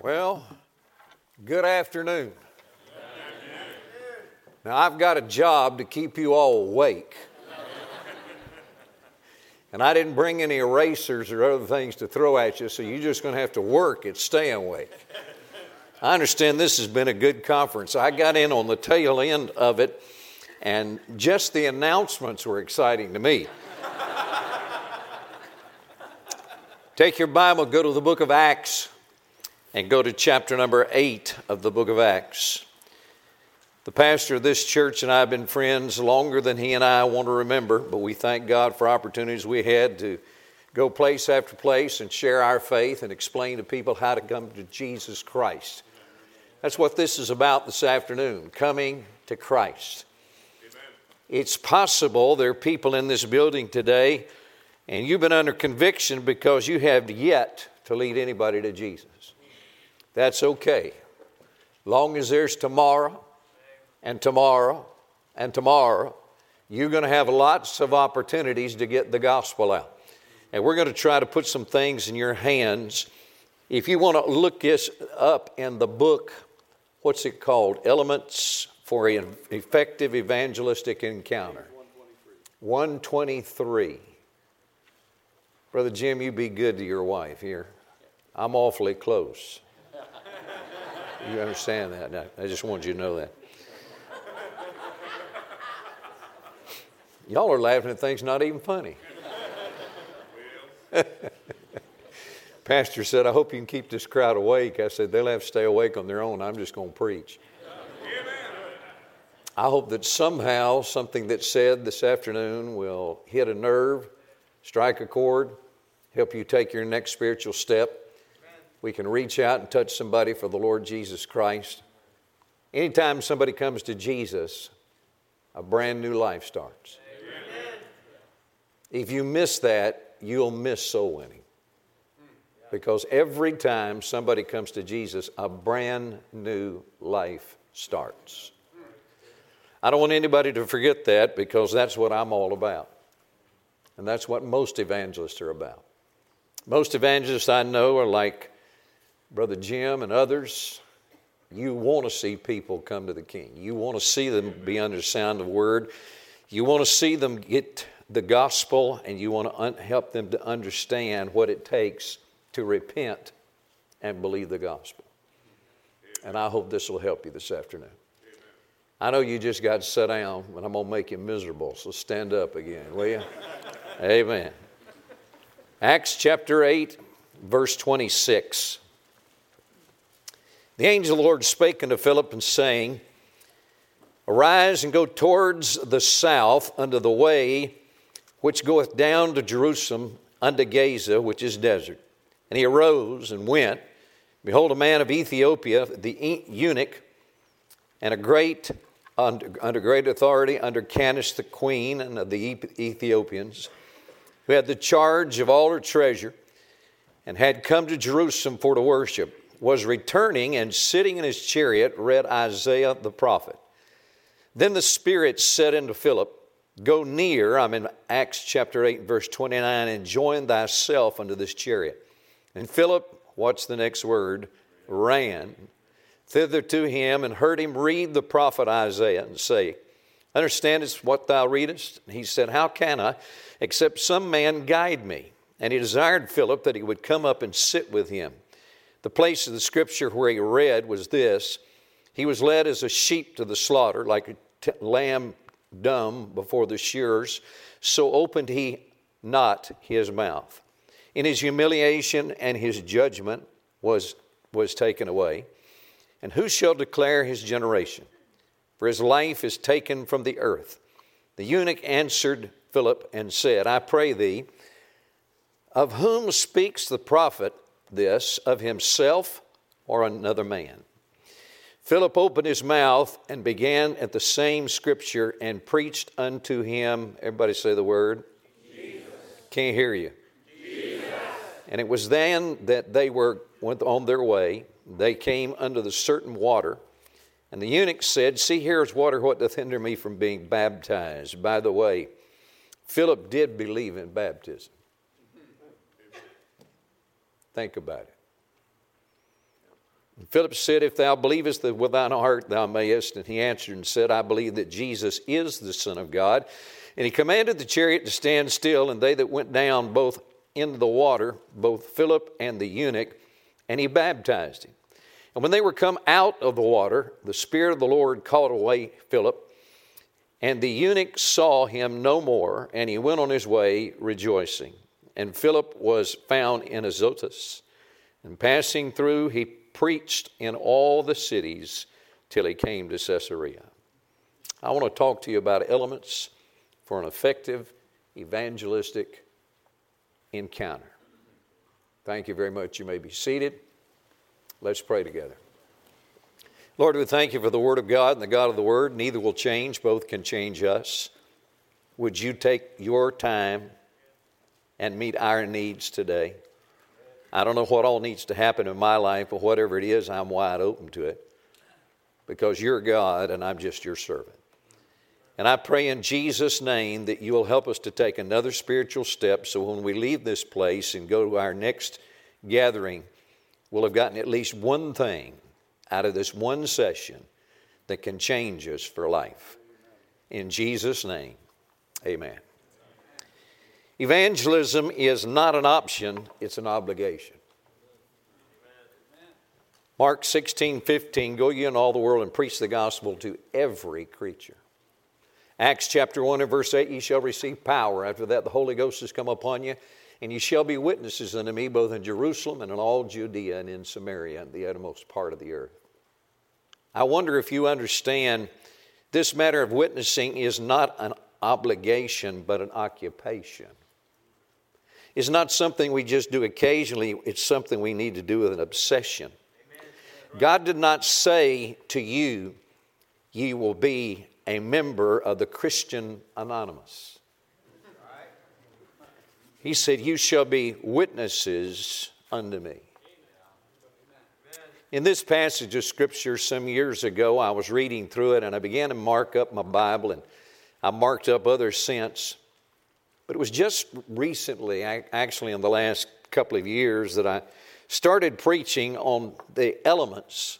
Well, good afternoon. Now, I've got a job to keep you all awake. And I didn't bring any erasers or other things to throw at you, so you're just going to have to work at staying awake. I understand this has been a good conference. I got in on the tail end of it, and just the announcements were exciting to me. Take your Bible, go to the book of Acts, and go to chapter number 8 of the book of Acts. The pastor of this church and I have been friends longer than he and I want to remember, but we thank God for opportunities we had to go place after place and share our faith and explain to people how to come to Jesus Christ. That's what this is about this afternoon coming to Christ. Amen. It's possible there are people in this building today, and you've been under conviction because you have yet to lead anybody to Jesus. That's okay. Long as there's tomorrow and tomorrow and tomorrow, you're going to have lots of opportunities to get the gospel out. And we're going to try to put some things in your hands. If you want to look this up in the book, what's it called? Elements for an Effective Evangelistic Encounter. 123. Brother Jim, you be good to your wife here. I'm awfully close. You understand that? I just wanted you to know that. Y'all are laughing at things not even funny. Pastor said, I hope you can keep this crowd awake. I said, they'll have to stay awake on their own. I'm just going to preach. I hope that somehow something that's said this afternoon will hit a nerve, strike a chord, help you take your next spiritual step we can reach out and touch somebody for the Lord Jesus Christ. Anytime somebody comes to Jesus, a brand new life starts. Amen. If you miss that, you'll miss soul winning. Because every time somebody comes to Jesus, a brand new life starts. I don't want anybody to forget that because that's what I'm all about. And that's what most evangelists are about. Most evangelists I know are like Brother Jim and others, you want to see people come to the King. You want to see them be under the sound of word. You want to see them get the gospel, and you want to un- help them to understand what it takes to repent and believe the gospel. And I hope this will help you this afternoon. I know you just got to sit down, but I'm going to make you miserable, so stand up again, will you? Amen. Acts chapter 8, verse 26. The angel of the Lord spake unto Philip and saying, Arise and go towards the south unto the way which goeth down to Jerusalem unto Gaza, which is desert. And he arose and went. Behold, a man of Ethiopia, the eunuch, and a great under, under great authority under Candace the queen and of the Ethiopians, who had the charge of all her treasure, and had come to Jerusalem for to worship was returning and sitting in his chariot read Isaiah the prophet. Then the Spirit said unto Philip, Go near, I'm in Acts chapter 8, verse 29, and join thyself unto this chariot. And Philip, what's the next word? Ran thither to him and heard him read the prophet Isaiah and say, Understandest what thou readest? And he said, How can I, except some man guide me? And he desired Philip that he would come up and sit with him. The place of the scripture where he read was this He was led as a sheep to the slaughter, like a t- lamb dumb before the shearers, so opened he not his mouth. In his humiliation and his judgment was, was taken away. And who shall declare his generation? For his life is taken from the earth. The eunuch answered Philip and said, I pray thee, of whom speaks the prophet? This of himself or another man. Philip opened his mouth and began at the same scripture and preached unto him. Everybody say the word. Jesus. Can't hear you. Jesus. And it was then that they were went on their way. They came under the certain water. And the eunuch said, See, here is water, what doth hinder me from being baptized? By the way, Philip did believe in baptism. Think about it. And Philip said, If thou believest that with thine heart thou mayest. And he answered and said, I believe that Jesus is the Son of God. And he commanded the chariot to stand still, and they that went down both into the water, both Philip and the eunuch, and he baptized him. And when they were come out of the water, the Spirit of the Lord called away Philip, and the eunuch saw him no more, and he went on his way rejoicing. And Philip was found in Azotus. And passing through, he preached in all the cities till he came to Caesarea. I want to talk to you about elements for an effective evangelistic encounter. Thank you very much. You may be seated. Let's pray together. Lord, we thank you for the Word of God and the God of the Word. Neither will change, both can change us. Would you take your time and meet our needs today? I don't know what all needs to happen in my life, but whatever it is, I'm wide open to it because you're God and I'm just your servant. And I pray in Jesus' name that you will help us to take another spiritual step so when we leave this place and go to our next gathering, we'll have gotten at least one thing out of this one session that can change us for life. In Jesus' name, amen. Evangelism is not an option, it's an obligation. Mark 16, 15, go ye in all the world and preach the gospel to every creature. Acts chapter 1 and verse 8, ye shall receive power. After that, the Holy Ghost has come upon you, and ye shall be witnesses unto me both in Jerusalem and in all Judea and in Samaria and the uttermost part of the earth. I wonder if you understand this matter of witnessing is not an obligation, but an occupation is not something we just do occasionally, it's something we need to do with an obsession. God did not say to you, Ye will be a member of the Christian Anonymous. He said, You shall be witnesses unto me. In this passage of Scripture, some years ago, I was reading through it and I began to mark up my Bible, and I marked up others since. But it was just recently, actually in the last couple of years, that I started preaching on the elements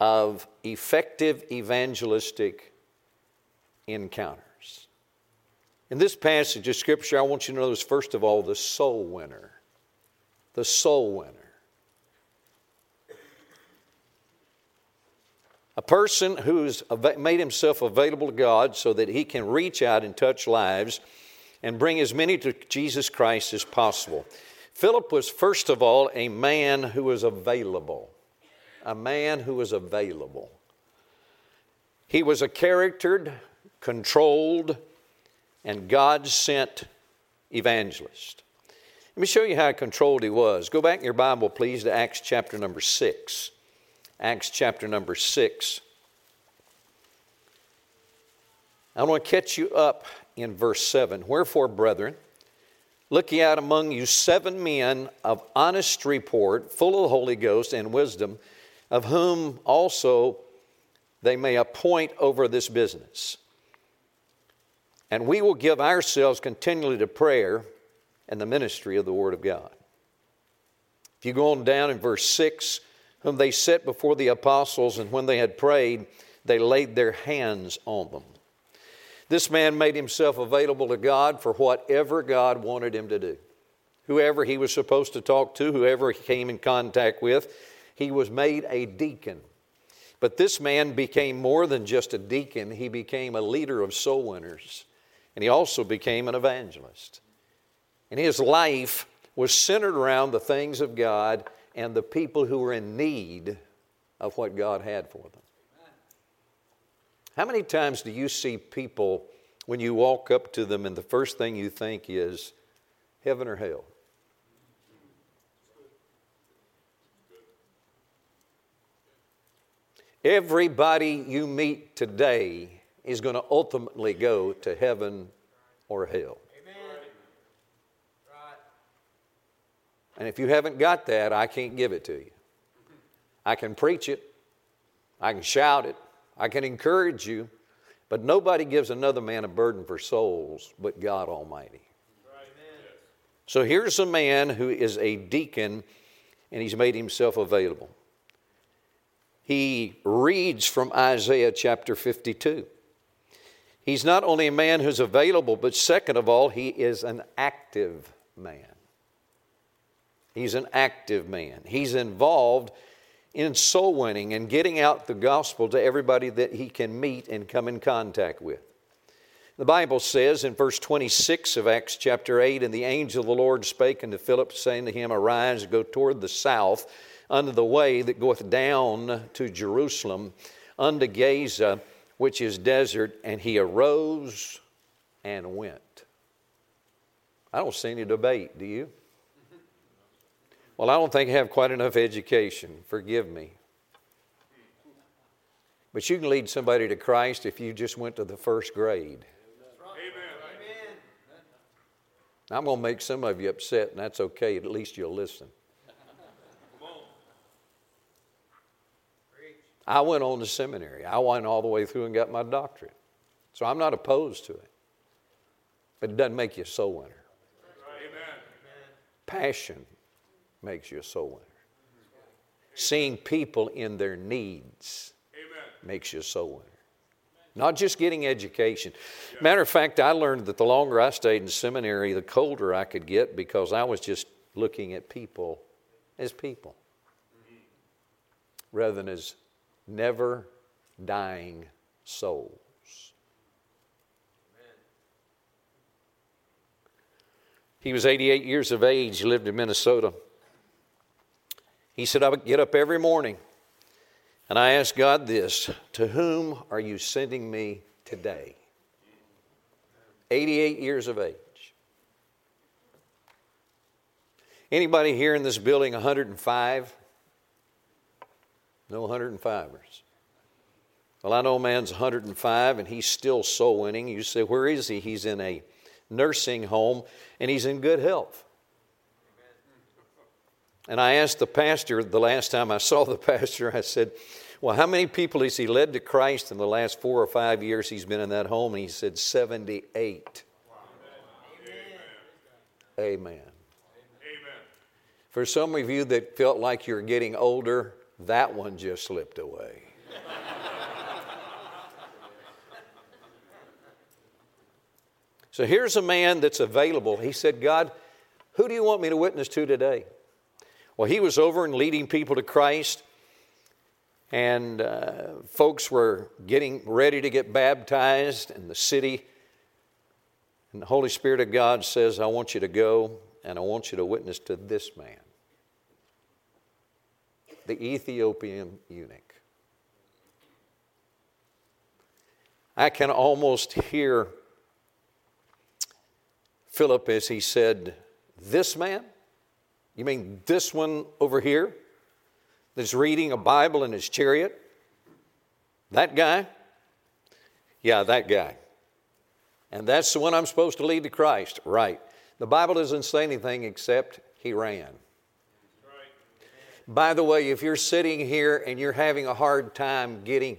of effective evangelistic encounters. In this passage of Scripture, I want you to notice, first of all, the soul winner. The soul winner. A person who's made himself available to God so that he can reach out and touch lives and bring as many to Jesus Christ as possible. Philip was, first of all, a man who was available. A man who was available. He was a charactered, controlled, and God sent evangelist. Let me show you how controlled he was. Go back in your Bible, please, to Acts chapter number 6. Acts chapter number 6. I want to catch you up in verse 7. Wherefore, brethren, look ye out among you seven men of honest report, full of the Holy Ghost and wisdom, of whom also they may appoint over this business. And we will give ourselves continually to prayer and the ministry of the Word of God. If you go on down in verse 6, whom they set before the apostles, and when they had prayed, they laid their hands on them. This man made himself available to God for whatever God wanted him to do. Whoever he was supposed to talk to, whoever he came in contact with, he was made a deacon. But this man became more than just a deacon, he became a leader of soul winners. And he also became an evangelist. And his life was centered around the things of God and the people who were in need of what God had for them. How many times do you see people when you walk up to them and the first thing you think is heaven or hell? Everybody you meet today is going to ultimately go to heaven or hell. And if you haven't got that, I can't give it to you. I can preach it, I can shout it, I can encourage you, but nobody gives another man a burden for souls but God Almighty. So here's a man who is a deacon and he's made himself available. he reads from Isaiah chapter 52. He's not only a man who's available, but second of all, he is an active man. He's an active man. He's involved in soul winning and getting out the gospel to everybody that he can meet and come in contact with. The Bible says in verse 26 of Acts chapter 8, And the angel of the Lord spake unto Philip, saying to him, Arise, go toward the south, unto the way that goeth down to Jerusalem, unto Gaza, which is desert. And he arose and went. I don't see any debate, do you? Well, I don't think I have quite enough education. Forgive me. But you can lead somebody to Christ if you just went to the first grade. Amen. I'm going to make some of you upset, and that's okay. At least you'll listen. I went on to seminary. I went all the way through and got my doctorate. So I'm not opposed to it. But it doesn't make you a soul winner. Amen. Passion makes you a soul winner. Seeing people in their needs makes you a soul winner. Not just getting education. Matter of fact, I learned that the longer I stayed in seminary, the colder I could get because I was just looking at people as people rather than as never dying souls. He was 88 years of age, lived in Minnesota. He said, I would get up every morning and I ask God this To whom are you sending me today? 88 years of age. Anybody here in this building 105? No 105ers. Well, I know a man's 105 and he's still soul winning. You say, where is he? He's in a nursing home and he's in good health. And I asked the pastor the last time I saw the pastor, I said, Well, how many people has he led to Christ in the last four or five years he's been in that home? And he said, 78. Amen. Amen. Amen. For some of you that felt like you're getting older, that one just slipped away. so here's a man that's available. He said, God, who do you want me to witness to today? Well, he was over and leading people to Christ, and uh, folks were getting ready to get baptized in the city. And the Holy Spirit of God says, I want you to go and I want you to witness to this man the Ethiopian eunuch. I can almost hear Philip as he said, This man? You mean this one over here that's reading a Bible in his chariot? That guy? Yeah, that guy. And that's the one I'm supposed to lead to Christ. Right. The Bible doesn't say anything except he ran. By the way, if you're sitting here and you're having a hard time getting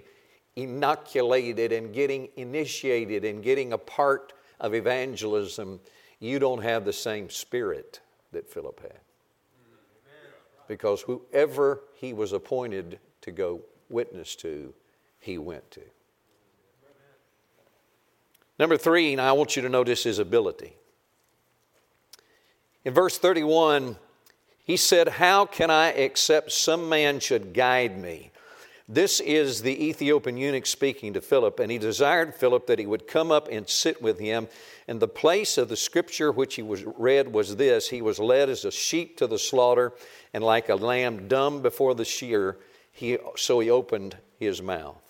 inoculated and getting initiated and getting a part of evangelism, you don't have the same spirit that Philip had. Because whoever he was appointed to go witness to, he went to. Number three, now I want you to notice his ability. In verse 31, he said, How can I accept some man should guide me? This is the Ethiopian eunuch speaking to Philip, and he desired Philip that he would come up and sit with him. And the place of the scripture which he was read was this He was led as a sheep to the slaughter, and like a lamb dumb before the shear, he, so he opened his mouth.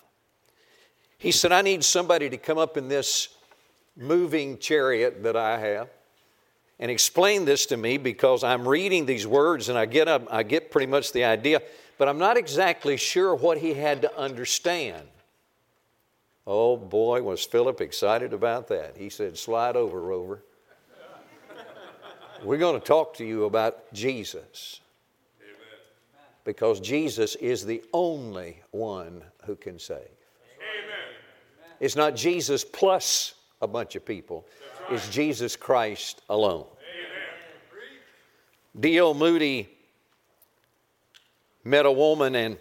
He said, I need somebody to come up in this moving chariot that I have and explain this to me because I'm reading these words and I get, up, I get pretty much the idea, but I'm not exactly sure what he had to understand. Oh boy, was Philip excited about that. He said, Slide over, Rover. We're going to talk to you about Jesus. Because Jesus is the only one who can save. Amen. It's not Jesus plus a bunch of people, right. it's Jesus Christ alone. D.L. Moody met a woman and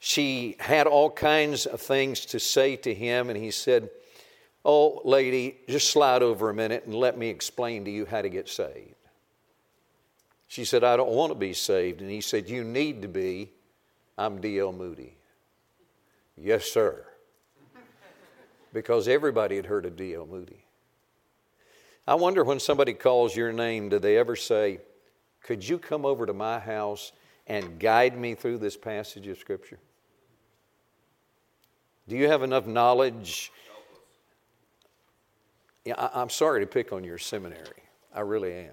she had all kinds of things to say to him, and he said, Oh, lady, just slide over a minute and let me explain to you how to get saved. She said, I don't want to be saved. And he said, You need to be. I'm D.L. Moody. Yes, sir. Because everybody had heard of D.L. Moody. I wonder when somebody calls your name, do they ever say, Could you come over to my house and guide me through this passage of Scripture? Do you have enough knowledge? Yeah, I, am sorry to pick on your seminary. I really am.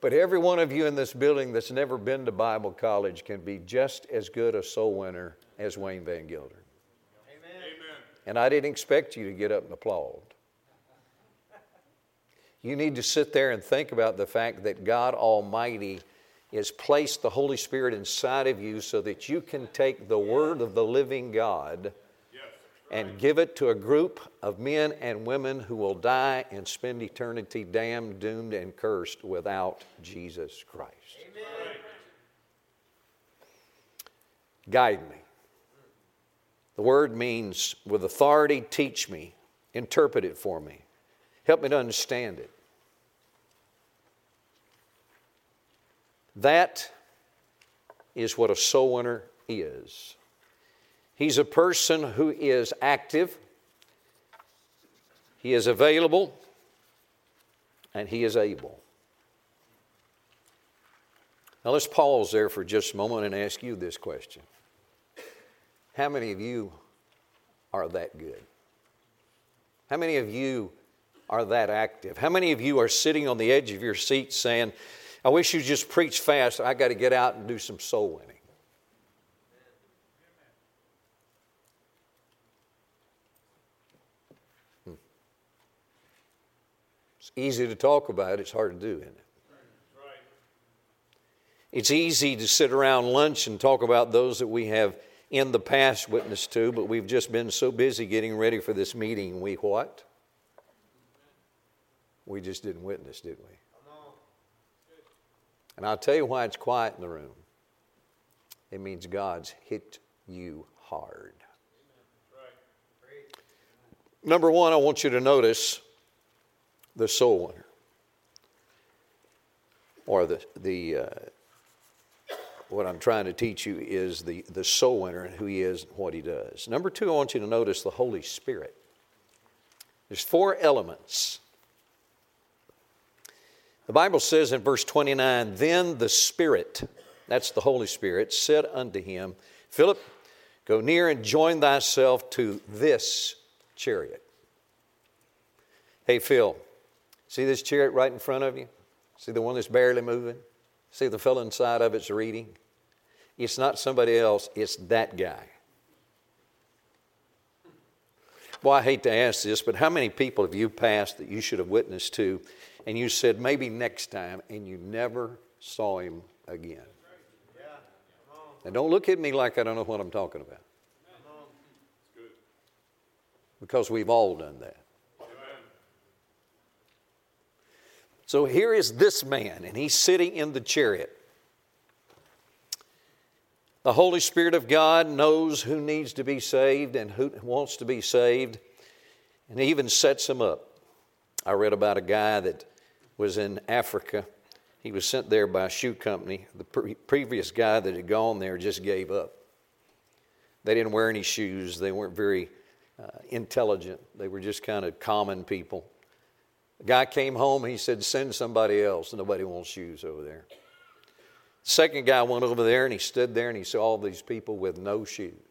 But every one of you in this building that's never been to Bible college can be just as good a soul winner as Wayne Van Gilder. Amen. And I didn't expect you to get up and applaud. You need to sit there and think about the fact that God Almighty has placed the Holy Spirit inside of you so that you can take the Word of the living God and give it to a group of men and women who will die and spend eternity damned, doomed, and cursed without Jesus Christ. Amen. Guide me. The word means with authority, teach me, interpret it for me, help me to understand it. That is what a soul winner is. He's a person who is active, he is available, and he is able. Now let's pause there for just a moment and ask you this question How many of you are that good? How many of you are that active? How many of you are sitting on the edge of your seat saying, I wish you just preach fast. I got to get out and do some soul winning. Hmm. It's easy to talk about, it's hard to do, isn't it? It's easy to sit around lunch and talk about those that we have in the past witnessed to, but we've just been so busy getting ready for this meeting. We what? We just didn't witness, did we? And I'll tell you why it's quiet in the room. It means God's hit you hard. Number one, I want you to notice the soul winner, or the the uh, what I'm trying to teach you is the the soul winner and who he is and what he does. Number two, I want you to notice the Holy Spirit. There's four elements the Bible says in verse 29 Then the Spirit, that's the Holy Spirit, said unto him, Philip, go near and join thyself to this chariot. Hey, Phil, see this chariot right in front of you? See the one that's barely moving? See the fellow inside of it's reading? It's not somebody else, it's that guy. Well, I hate to ask this, but how many people have you passed that you should have witnessed to and you said maybe next time, and you never saw him again. And don't look at me like I don't know what I'm talking about. Because we've all done that. So here is this man, and he's sitting in the chariot. The Holy Spirit of God knows who needs to be saved and who wants to be saved, and he even sets him up. I read about a guy that was in Africa. He was sent there by a shoe company. The pre- previous guy that had gone there just gave up. They didn't wear any shoes, they weren't very uh, intelligent, they were just kind of common people. The guy came home, he said, Send somebody else. Nobody wants shoes over there. The second guy went over there and he stood there and he saw all these people with no shoes.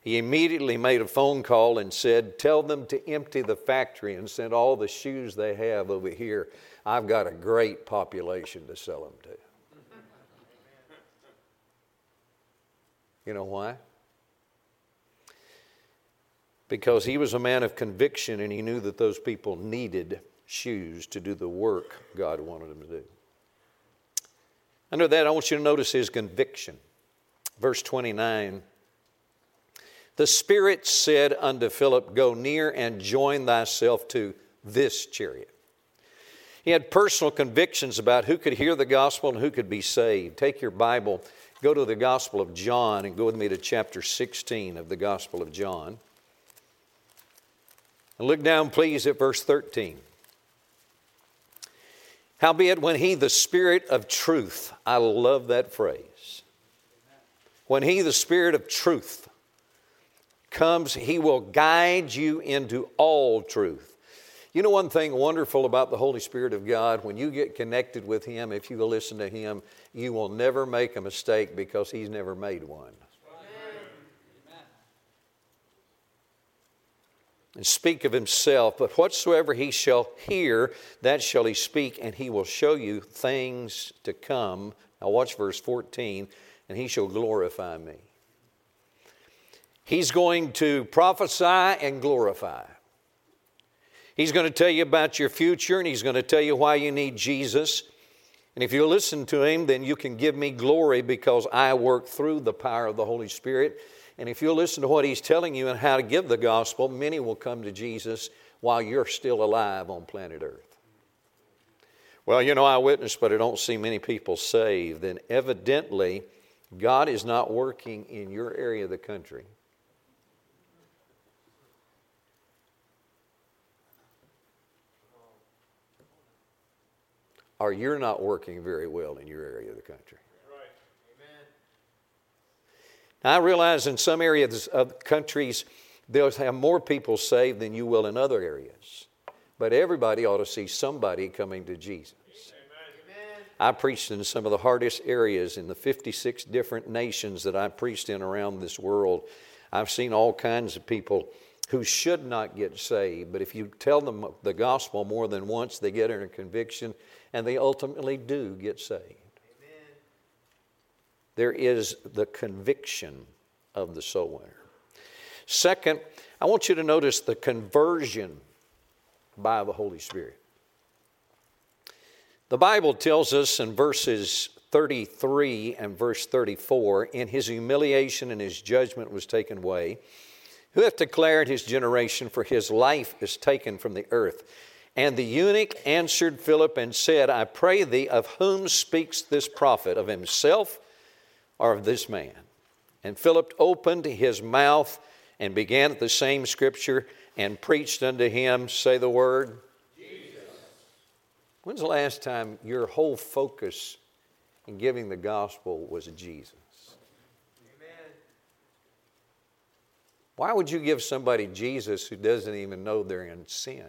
He immediately made a phone call and said, Tell them to empty the factory and send all the shoes they have over here. I've got a great population to sell them to. You know why? Because he was a man of conviction and he knew that those people needed shoes to do the work God wanted them to do. Under that, I want you to notice his conviction. Verse 29 the Spirit said unto Philip, Go near and join thyself to this chariot. He had personal convictions about who could hear the gospel and who could be saved. Take your Bible, go to the Gospel of John, and go with me to chapter 16 of the Gospel of John. And look down, please, at verse 13. Howbeit, when he, the Spirit of truth, I love that phrase. When he, the Spirit of truth, comes, he will guide you into all truth. You know, one thing wonderful about the Holy Spirit of God, when you get connected with Him, if you listen to Him, you will never make a mistake because He's never made one. and speak of himself, but whatsoever he shall hear, that shall he speak, and he will show you things to come. Now, watch verse 14, and he shall glorify me. He's going to prophesy and glorify. He's going to tell you about your future, and he's going to tell you why you need Jesus. And if you listen to him, then you can give me glory because I work through the power of the Holy Spirit and if you'll listen to what he's telling you and how to give the gospel, many will come to Jesus while you're still alive on planet Earth. Well, you know, I witness, but I don't see many people saved. Then evidently, God is not working in your area of the country. Or you're not working very well in your area of the country. Now, I realize in some areas of countries, they'll have more people saved than you will in other areas. But everybody ought to see somebody coming to Jesus. Amen. I preached in some of the hardest areas in the 56 different nations that I preached in around this world. I've seen all kinds of people who should not get saved, but if you tell them the gospel more than once, they get a conviction and they ultimately do get saved Amen. there is the conviction of the soul winner. Second, I want you to notice the conversion by the Holy Spirit. The Bible tells us in verses 33 and verse 34 in his humiliation and his judgment was taken away, who hath declared his generation, for his life is taken from the earth. And the eunuch answered Philip and said, I pray thee, of whom speaks this prophet? Of himself or of this man. And Philip opened his mouth and began at the same scripture and preached unto him, say the word. Jesus. When's the last time your whole focus in giving the gospel was Jesus? Amen. Why would you give somebody Jesus who doesn't even know they're in sin?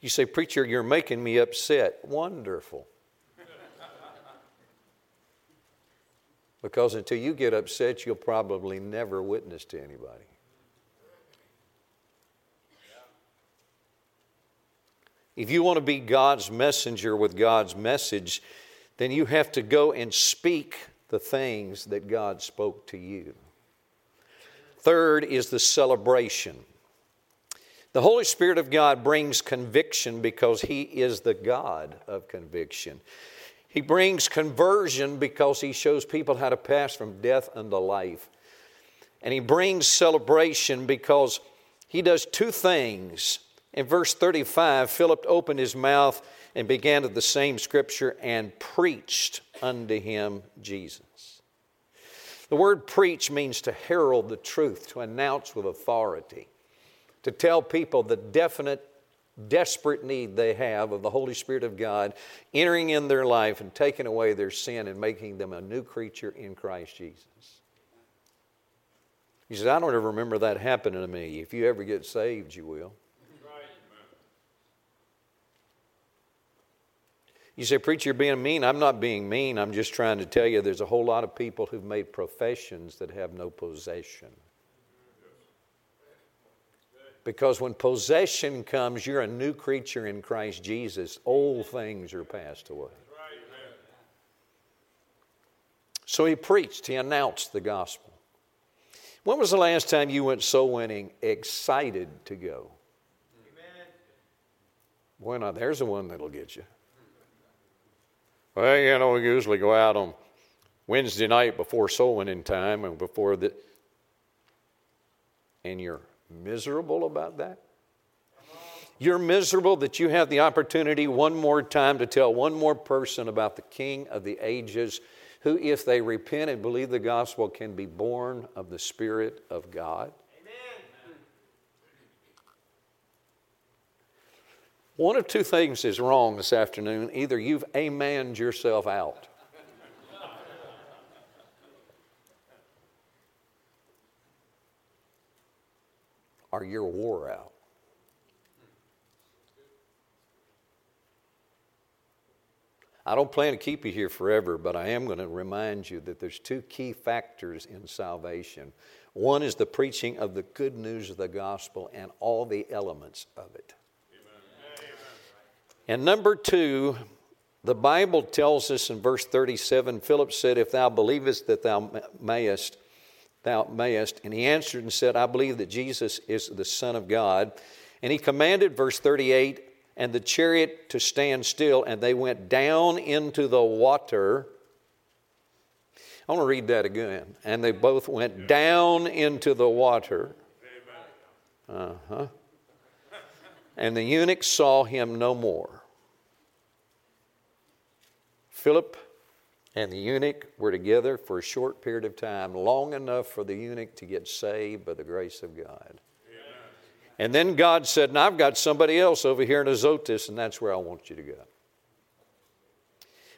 You say, Preacher, you're making me upset. Wonderful. Because until you get upset, you'll probably never witness to anybody. If you want to be God's messenger with God's message, then you have to go and speak the things that God spoke to you. Third is the celebration. The Holy Spirit of God brings conviction because He is the God of conviction. He brings conversion because he shows people how to pass from death unto life. And he brings celebration because he does two things. In verse 35, Philip opened his mouth and began at the same scripture and preached unto him Jesus. The word preach means to herald the truth, to announce with authority, to tell people the definite desperate need they have of the Holy Spirit of God entering in their life and taking away their sin and making them a new creature in Christ Jesus. He says, I don't ever remember that happening to me. If you ever get saved, you will. You say, Preacher, you're being mean. I'm not being mean. I'm just trying to tell you there's a whole lot of people who've made professions that have no possession. Because when possession comes, you're a new creature in Christ Jesus. Old things are passed away. So he preached, he announced the gospel. When was the last time you went soul winning excited to go? Boy, now there's the one that'll get you. Well, you know, we usually go out on Wednesday night before soul winning time and before the, and you're miserable about that? You're miserable that you have the opportunity one more time to tell one more person about the King of the ages, who, if they repent and believe the gospel, can be born of the Spirit of God. One of two things is wrong this afternoon. Either you've amened yourself out. Or you're wore out. I don't plan to keep you here forever, but I am going to remind you that there's two key factors in salvation. One is the preaching of the good news of the gospel and all the elements of it. And number two, the Bible tells us in verse 37 Philip said, If thou believest that thou mayest, thou mayest. And he answered and said, I believe that Jesus is the Son of God. And he commanded, verse 38, and the chariot to stand still, and they went down into the water. I want to read that again. And they both went down into the water. Uh huh. And the eunuch saw him no more. Philip and the eunuch were together for a short period of time, long enough for the eunuch to get saved by the grace of God. And then God said, Now I've got somebody else over here in Azotus, and that's where I want you to go.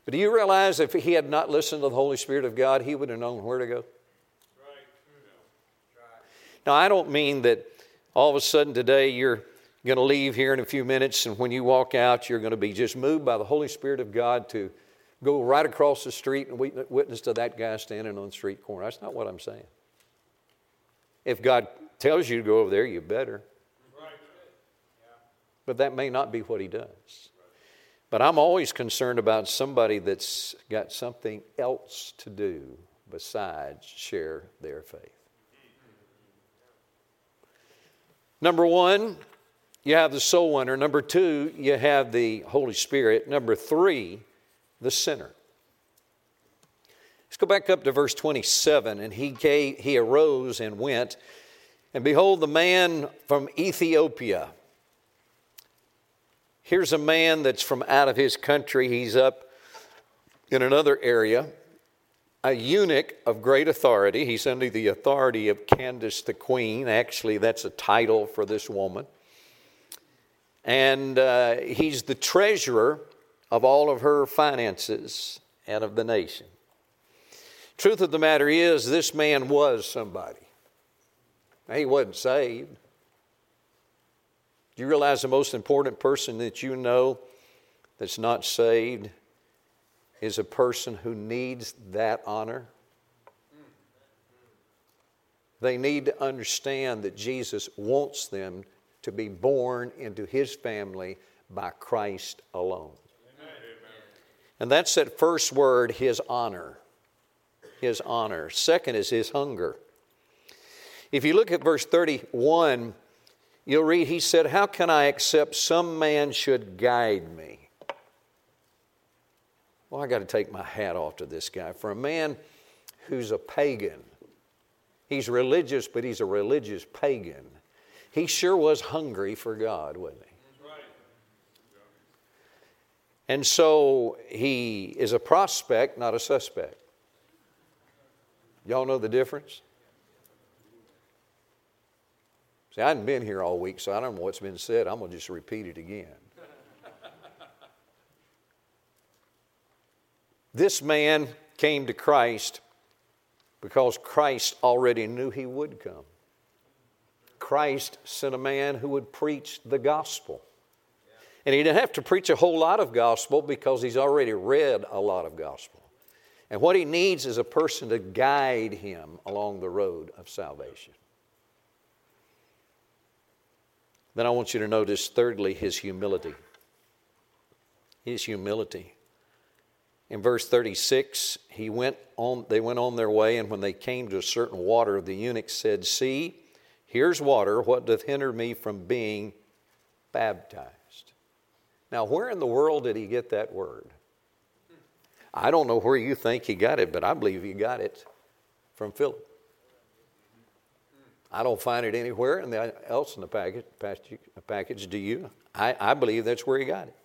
But do you realize if he had not listened to the Holy Spirit of God, he would have known where to go? Now, I don't mean that all of a sudden today you're going to leave here in a few minutes, and when you walk out, you're going to be just moved by the Holy Spirit of God to go right across the street and witness to that guy standing on the street corner. That's not what I'm saying. If God tells you to go over there, you better. But that may not be what He does. But I'm always concerned about somebody that's got something else to do besides share their faith. Number one, you have the soul winner. Number two, you have the Holy Spirit. Number three, the sinner. Let's go back up to verse 27. And he, he arose and went, and behold, the man from Ethiopia. Here's a man that's from out of his country. He's up in another area, a eunuch of great authority. He's under the authority of Candace the queen. Actually, that's a title for this woman. And uh, he's the treasurer of all of her finances and of the nation. Truth of the matter is, this man was somebody. Now, he wasn't saved. Do you realize the most important person that you know that's not saved is a person who needs that honor? They need to understand that Jesus wants them to be born into his family by Christ alone. And that's that first word, his honor. His honor. Second is his hunger. If you look at verse 31, you'll read, He said, How can I accept some man should guide me? Well, I got to take my hat off to this guy. For a man who's a pagan, he's religious, but he's a religious pagan. He sure was hungry for God, wasn't he? And so he is a prospect, not a suspect. Y'all know the difference? See, I hadn't been here all week, so I don't know what's been said. I'm going to just repeat it again. this man came to Christ because Christ already knew he would come. Christ sent a man who would preach the gospel. And he didn't have to preach a whole lot of gospel because he's already read a lot of gospel. And what he needs is a person to guide him along the road of salvation. Then I want you to notice, thirdly, his humility. His humility. In verse 36, he went on, they went on their way, and when they came to a certain water, the eunuch said, See, here's water. What doth hinder me from being baptized? Now, where in the world did he get that word? I don't know where you think he got it, but I believe he got it from Philip. I don't find it anywhere else in the package. package do you? I, I believe that's where he got it.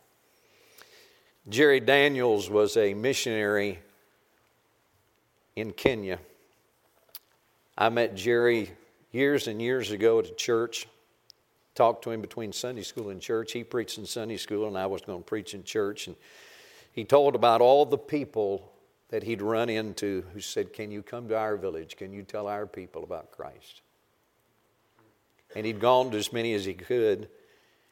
Jerry Daniels was a missionary in Kenya. I met Jerry years and years ago at a church. Talked to him between Sunday school and church. He preached in Sunday school, and I was going to preach in church. And he told about all the people that he'd run into who said, Can you come to our village? Can you tell our people about Christ? And he'd gone to as many as he could.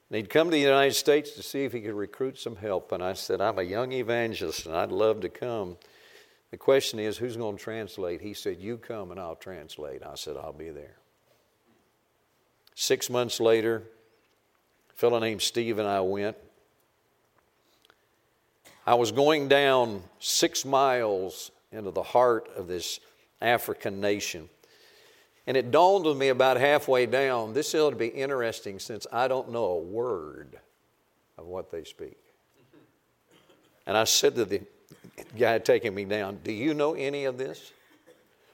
And he'd come to the United States to see if he could recruit some help. And I said, I'm a young evangelist and I'd love to come. The question is, who's going to translate? He said, You come and I'll translate. I said, I'll be there. Six months later, a fellow named Steve and I went. I was going down six miles into the heart of this African nation. And it dawned on me about halfway down this ought to be interesting since I don't know a word of what they speak. And I said to the guy taking me down, Do you know any of this?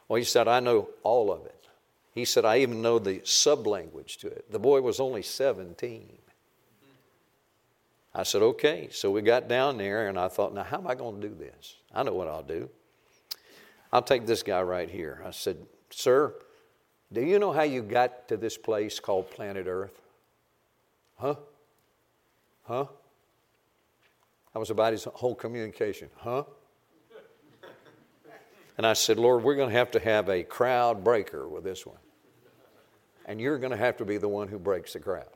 Well, he said, I know all of it. He said, I even know the sub language to it. The boy was only 17. I said, okay. So we got down there, and I thought, now, how am I going to do this? I know what I'll do. I'll take this guy right here. I said, sir, do you know how you got to this place called planet Earth? Huh? Huh? That was about his whole communication. Huh? And I said, Lord, we're going to have to have a crowd breaker with this one. And you're going to have to be the one who breaks the crowd.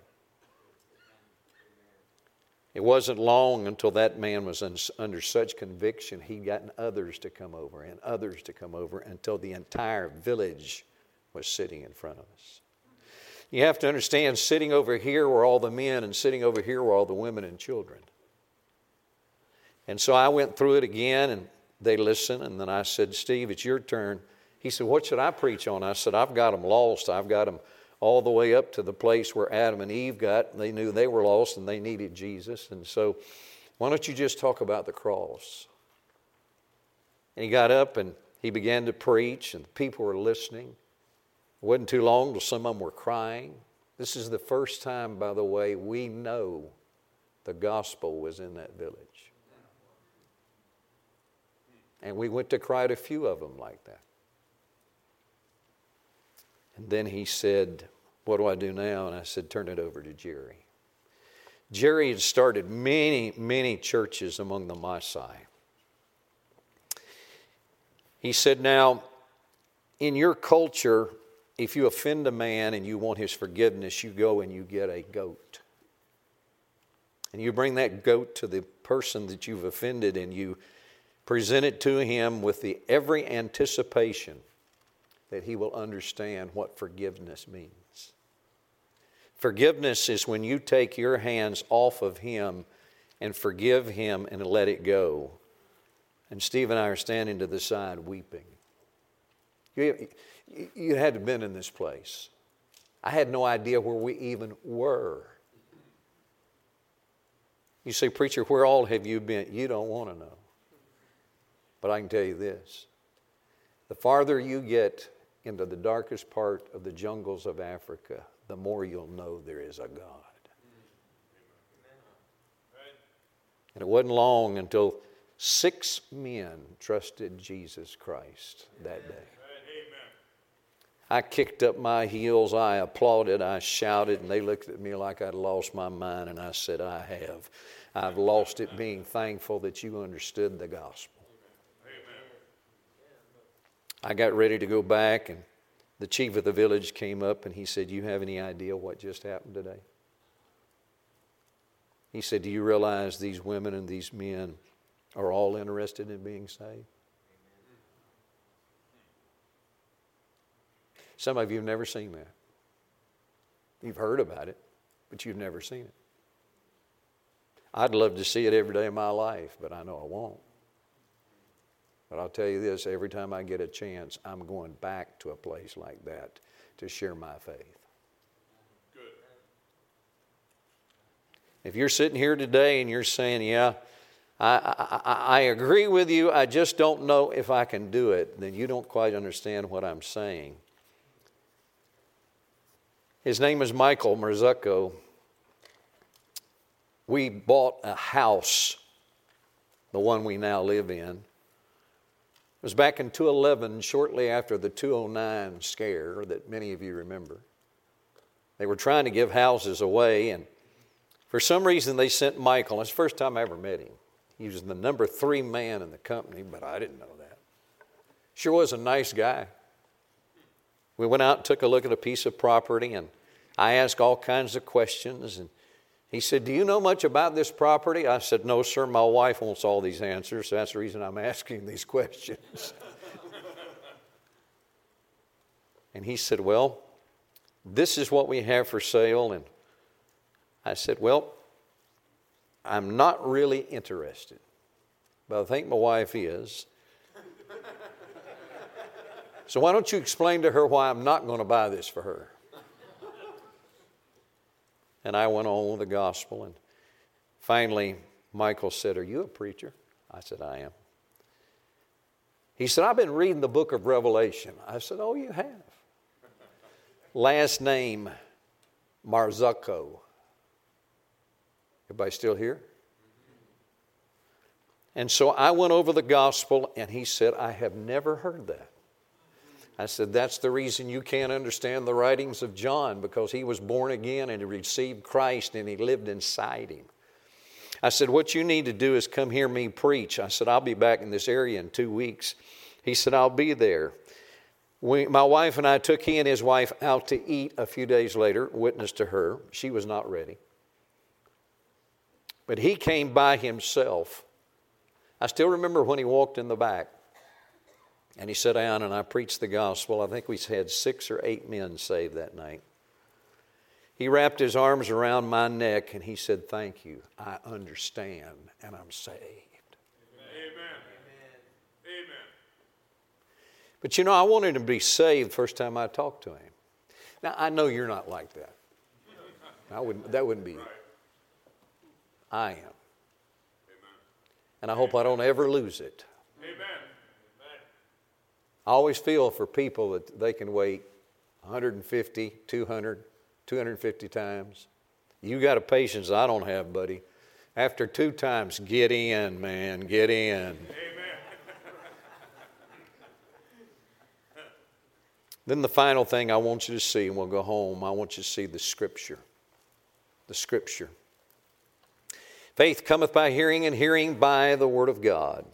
It wasn't long until that man was under such conviction, he'd gotten others to come over and others to come over until the entire village was sitting in front of us. You have to understand, sitting over here were all the men, and sitting over here were all the women and children. And so I went through it again, and they listened, and then I said, Steve, it's your turn. He said, What should I preach on? I said, I've got them lost. I've got them all the way up to the place where Adam and Eve got. They knew they were lost and they needed Jesus. And so, why don't you just talk about the cross? And he got up and he began to preach, and the people were listening. It wasn't too long till some of them were crying. This is the first time, by the way, we know the gospel was in that village. And we went to quite a few of them like that. And then he said, What do I do now? And I said, Turn it over to Jerry. Jerry had started many, many churches among the Maasai. He said, Now, in your culture, if you offend a man and you want his forgiveness, you go and you get a goat. And you bring that goat to the person that you've offended and you present it to him with the every anticipation that he will understand what forgiveness means. Forgiveness is when you take your hands off of him and forgive him and let it go. And Steve and I are standing to the side weeping. You, you had been in this place. I had no idea where we even were. You say, Preacher, where all have you been? You don't want to know. But I can tell you this the farther you get into the darkest part of the jungles of Africa, the more you'll know there is a God. And it wasn't long until six men trusted Jesus Christ that day. I kicked up my heels, I applauded, I shouted, and they looked at me like I'd lost my mind, and I said, I have. I've lost it being thankful that you understood the gospel. I got ready to go back, and the chief of the village came up and he said, You have any idea what just happened today? He said, Do you realize these women and these men are all interested in being saved? Some of you have never seen that. You've heard about it, but you've never seen it. I'd love to see it every day of my life, but I know I won't. But I'll tell you this every time I get a chance, I'm going back to a place like that to share my faith. Good. If you're sitting here today and you're saying, Yeah, I, I, I agree with you, I just don't know if I can do it, then you don't quite understand what I'm saying. His name is Michael Marzucco. We bought a house, the one we now live in. It was back in 2011, shortly after the 209 scare that many of you remember. They were trying to give houses away, and for some reason they sent Michael. It's the first time I ever met him. He was the number three man in the company, but I didn't know that. Sure was a nice guy. We went out and took a look at a piece of property, and I asked all kinds of questions. And he said, Do you know much about this property? I said, No, sir. My wife wants all these answers. So that's the reason I'm asking these questions. and he said, Well, this is what we have for sale. And I said, Well, I'm not really interested, but I think my wife is. So why don't you explain to her why I'm not going to buy this for her? And I went on with the gospel. And finally, Michael said, Are you a preacher? I said, I am. He said, I've been reading the book of Revelation. I said, Oh, you have. Last name, Marzucco. Everybody still here? And so I went over the gospel, and he said, I have never heard that. I said, That's the reason you can't understand the writings of John, because he was born again and he received Christ and he lived inside him. I said, What you need to do is come hear me preach. I said, I'll be back in this area in two weeks. He said, I'll be there. We, my wife and I took he and his wife out to eat a few days later, witness to her. She was not ready. But he came by himself. I still remember when he walked in the back. And he sat down and I preached the gospel. I think we had six or eight men saved that night. He wrapped his arms around my neck and he said, Thank you. I understand and I'm saved. Amen. Amen. Amen. But you know, I wanted to be saved first time I talked to him. Now, I know you're not like that. I wouldn't, that wouldn't be. I am. And I hope I don't ever lose it. I always feel for people that they can wait 150, 200, 250 times. You got a patience I don't have, buddy. After two times, get in, man, get in. Amen. then the final thing I want you to see, and we'll go home, I want you to see the Scripture. The Scripture. Faith cometh by hearing, and hearing by the Word of God.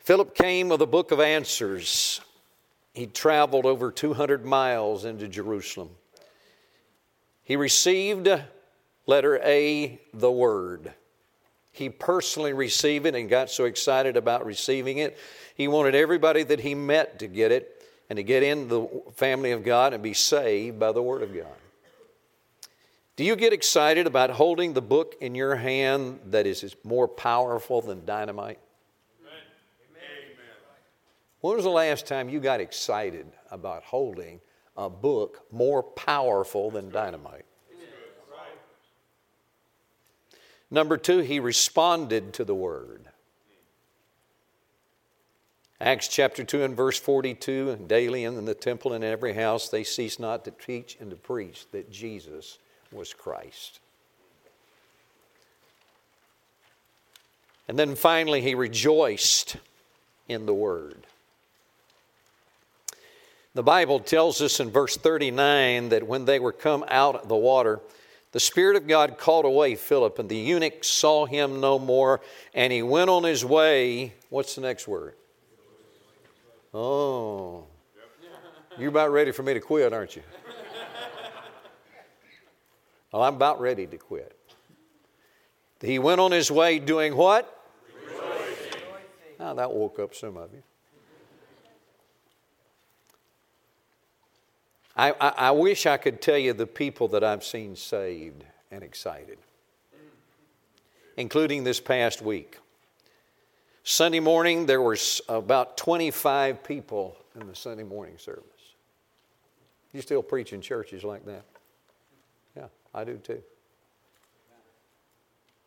Philip came with a book of answers. He traveled over 200 miles into Jerusalem. He received letter A, the Word. He personally received it and got so excited about receiving it. He wanted everybody that he met to get it and to get in the family of God and be saved by the Word of God. Do you get excited about holding the book in your hand that is more powerful than dynamite? When was the last time you got excited about holding a book more powerful than dynamite? Number two, he responded to the word. Acts chapter 2 and verse 42 and daily in the temple and in every house they cease not to teach and to preach that Jesus was Christ. And then finally, he rejoiced in the word. The Bible tells us in verse 39 that when they were come out of the water, the Spirit of God called away Philip, and the eunuch saw him no more, and he went on his way. What's the next word? Oh. You're about ready for me to quit, aren't you? Well, I'm about ready to quit. He went on his way doing what? Oh, that woke up some of you. I, I, wish I could tell you the people that I've seen saved and excited, including this past week. Sunday morning, there was about 25 people in the Sunday morning service. You still preach in churches like that? Yeah, I do too.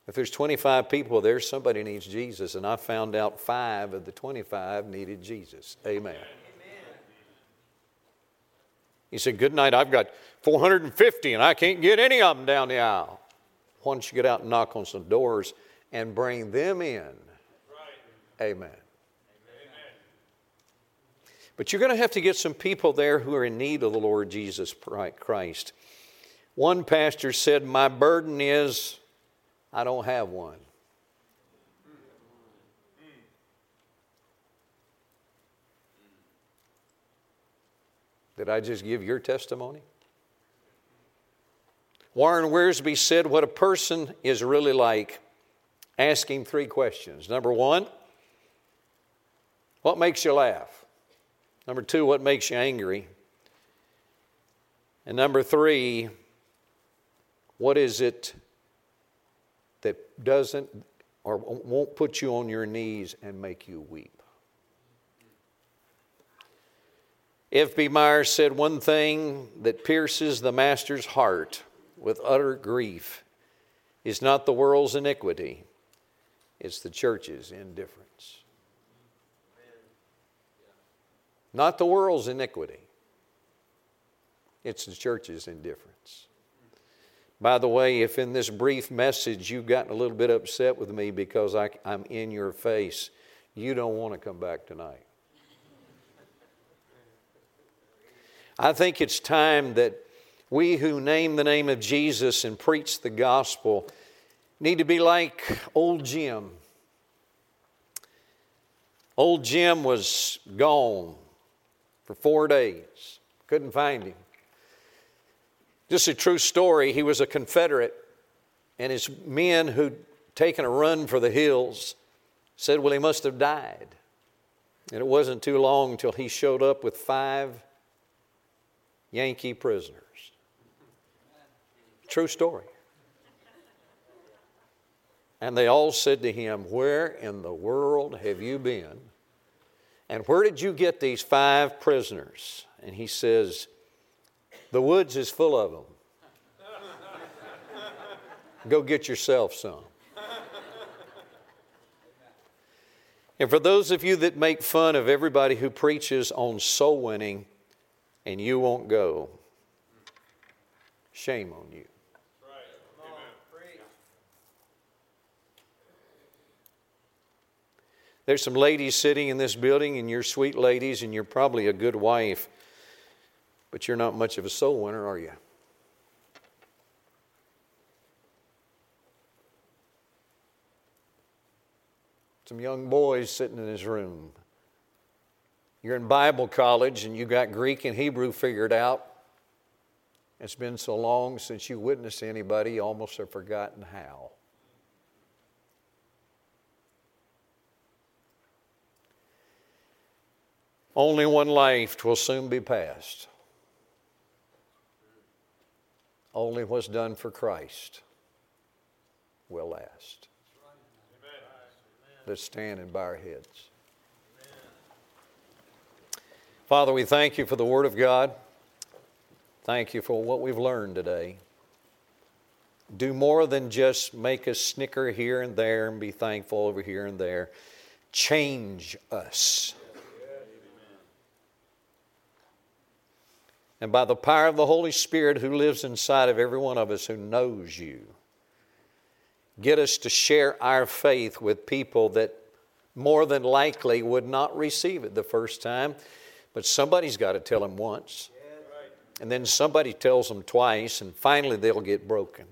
If there's 25 people there, somebody needs Jesus, and I found out five of the 25 needed Jesus. Amen. He said, Good night, I've got 450 and I can't get any of them down the aisle. Why don't you get out and knock on some doors and bring them in? Right. Amen. But you're going to have to get some people there who are in need of the Lord Jesus Christ. One pastor said, My burden is I don't have one. Did I just give your testimony? Warren Wiersbe said what a person is really like asking three questions. Number one, what makes you laugh? Number two, what makes you angry? And number three, what is it that doesn't or won't put you on your knees and make you weep? F.B. Meyer said one thing that pierces the master's heart with utter grief is not the world's iniquity, it's the church's indifference. Not the world's iniquity, it's the church's indifference. By the way, if in this brief message you've gotten a little bit upset with me because I, am in your face, you don't want to come back tonight. I think it's time that we who name the name of Jesus and preach the gospel need to be like old Jim. Old Jim was gone for four days, couldn't find him. Just a true story. He was a Confederate, and his men who'd taken a run for the hills said, Well, he must have died. And it wasn't too long until he showed up with five Yankee prisoners. True story. And they all said to him, Where in the world have you been? And where did you get these five prisoners? And he says, The woods is full of them. Go get yourself some. And for those of you that make fun of everybody who preaches on soul winning, and you won't go, shame on you. There's some ladies sitting in this building, and you're sweet ladies, and you're probably a good wife, but you're not much of a soul winner, are you? Some young boys sitting in this room. You're in Bible college and you got Greek and Hebrew figured out. It's been so long since you witnessed anybody, you almost have forgotten how. Only one life will soon be passed. Only what's done for Christ will last. Let's stand and bow our heads. Father, we thank you for the Word of God. Thank you for what we've learned today. Do more than just make us snicker here and there and be thankful over here and there. Change us. And by the power of the Holy Spirit who lives inside of every one of us who knows you, get us to share our faith with people that more than likely would not receive it the first time but somebody's got to tell them once. And then somebody tells them twice, and finally they'll get broken.